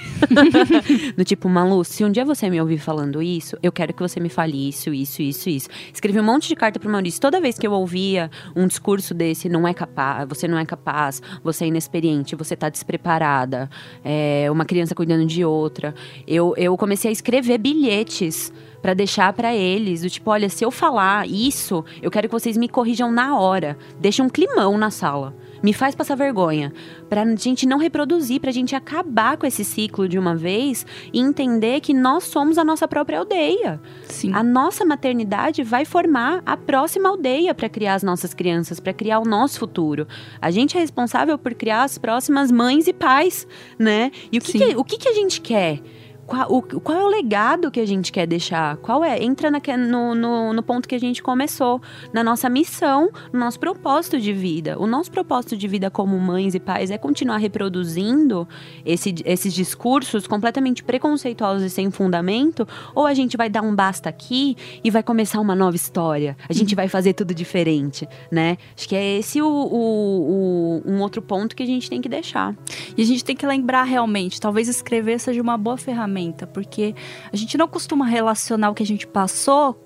Do tipo, Malu, se um dia você me ouvir falando isso, eu quero que você me fale isso, isso, isso, isso. Escrevi um monte de carta pro Maurício. Toda vez que eu ouvia um discurso desse, não é capaz, você não é capaz, você é inexperiente, você tá despreparada, é uma criança cuidando de outra. Eu, eu comecei a escrever bilhetes para deixar para eles, do tipo, olha, se eu falar isso, eu quero que vocês me corrijam na hora. Deixa um climão na sala. Me faz passar vergonha. Pra gente não reproduzir, pra gente acabar com esse ciclo de uma vez e entender que nós somos a nossa própria aldeia. Sim. A nossa maternidade vai formar a próxima aldeia para criar as nossas crianças, para criar o nosso futuro. A gente é responsável por criar as próximas mães e pais, né? E o que, que- o que, que a gente quer? Qual, o, qual é o legado que a gente quer deixar? Qual é? Entra naque- no, no, no ponto que a gente começou, na nossa missão, no nosso propósito de vida. O nosso propósito de vida como mães e pais é continuar reproduzindo esse- esses discursos completamente preconceituosos e sem fundamento, ou a gente vai dar um basta aqui e vai começar uma nova história. A gente vai fazer tudo diferente, né? Acho que é esse o, o- o- um outro ponto que a gente tem que deixar. E a gente tem que lembrar realmente, talvez escrever seja uma boa ferramenta, porque a gente não costuma relacionar o que a gente passou,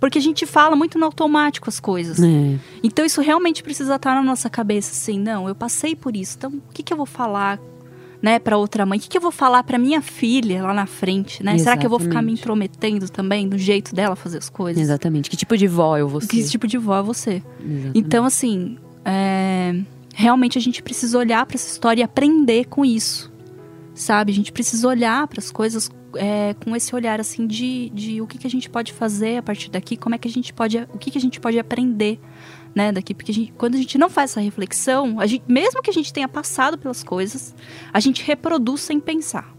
porque a gente fala muito no automático as coisas. É. Então isso realmente precisa estar na nossa cabeça, assim, não, eu passei por isso, então o que, que eu vou falar, né, para outra mãe? O que, que eu vou falar para minha filha lá na frente, né? Será que eu vou ficar me intrometendo também no jeito dela fazer as coisas? Exatamente. Que tipo de vó eu vou ser? Que tipo de vó é você? Exatamente. Então, assim, é, realmente a gente precisa olhar para essa história e aprender com isso, sabe? A gente precisa olhar para as coisas é, com esse olhar, assim, de, de o que, que a gente pode fazer a partir daqui, como é que a gente pode, o que, que a gente pode aprender, né, daqui. Porque a gente- quando a gente não faz essa reflexão, a gente, mesmo que a gente tenha passado pelas coisas, a gente reproduz sem pensar.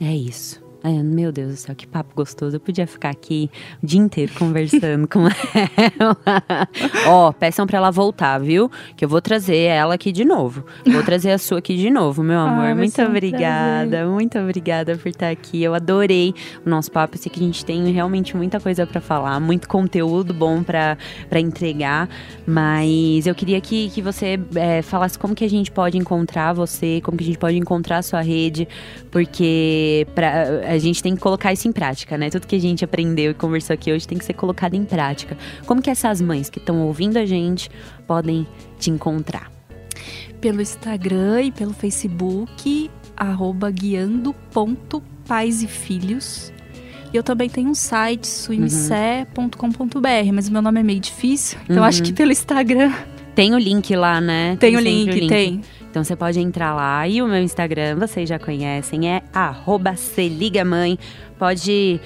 É isso. Ai, meu Deus do céu, que papo gostoso. Eu podia ficar aqui o dia inteiro conversando com ela. Ó, peçam pra ela voltar, viu? Que eu vou trazer ela aqui de novo. Vou trazer a sua aqui de novo, meu amor. vai muito obrigada, muito obrigada por estar aqui. Eu adorei o nosso papo. Eu sei que a gente tem realmente muita coisa pra falar, muito conteúdo bom pra pra entregar. Mas eu queria que, que você é, falasse como que a gente pode encontrar você, como que a gente pode encontrar a sua rede, porque pra, a gente tem que colocar isso em prática, né? Tudo que a gente aprendeu e conversou aqui hoje tem que ser colocado em prática. Como que essas mães que estão ouvindo a gente podem te encontrar? Pelo Instagram e pelo Facebook, arroba guiando.pais e filhos. E eu também tenho um site, suimicé.com.br, mas o meu nome é meio difícil, então Uhum. acho que pelo Instagram Tem o link lá, né? tem o sempre link, tem. Então você pode entrar lá. E o meu Instagram, vocês já conhecem, é seligamãe. Pode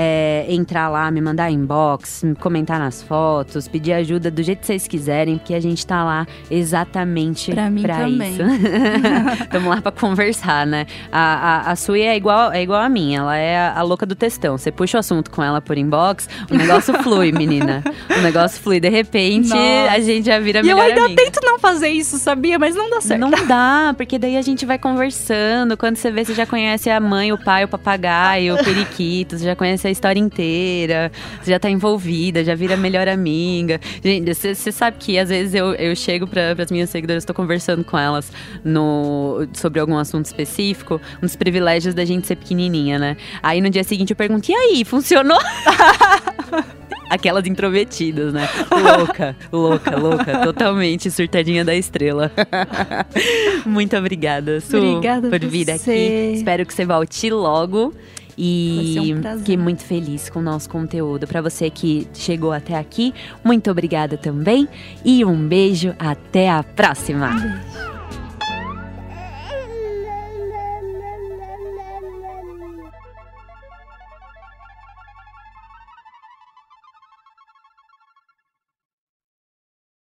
é, entrar lá, me mandar inbox, me comentar nas fotos, pedir ajuda do jeito que vocês quiserem, porque a gente tá lá exatamente Pra mim também. isso. Estamos lá pra conversar, né? A, a, a Sui é igual, é igual a minha, ela é a, a louca do textão. Você puxa o assunto com ela por inbox, o negócio flui, menina. O negócio flui. De repente, Nossa. a gente já vira E eu melhor ainda amiga. tento não fazer isso, sabia? Mas não dá certo. Não dá, porque daí a gente vai conversando. Quando você vê, você já conhece a mãe, o pai, o papagaio, o periquito, você já conhece a história inteira, você já tá envolvida, já vira melhor amiga. Gente, você, sabe que às vezes eu, eu chego para as minhas seguidoras, tô conversando com elas no, sobre algum assunto específico, um dos privilégios da gente ser pequenininha, né? Aí no dia seguinte eu pergunto, e aí, funcionou? Aquelas intrometidas, né? Louca, louca, louca. Totalmente surtadinha da estrela. Muito obrigada, Su, Obrigada por vir você. aqui. Espero que você volte logo. E um fiquei muito feliz com o nosso conteúdo. Para você que chegou até aqui, muito obrigada também. E um beijo, até a próxima. Beijo.